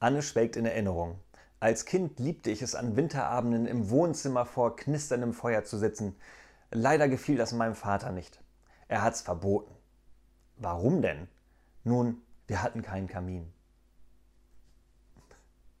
Anne schwelgt in Erinnerung. Als Kind liebte ich es an Winterabenden im Wohnzimmer vor knisterndem Feuer zu sitzen. Leider gefiel das meinem Vater nicht. Er hat's verboten. Warum denn? Nun, wir hatten keinen Kamin.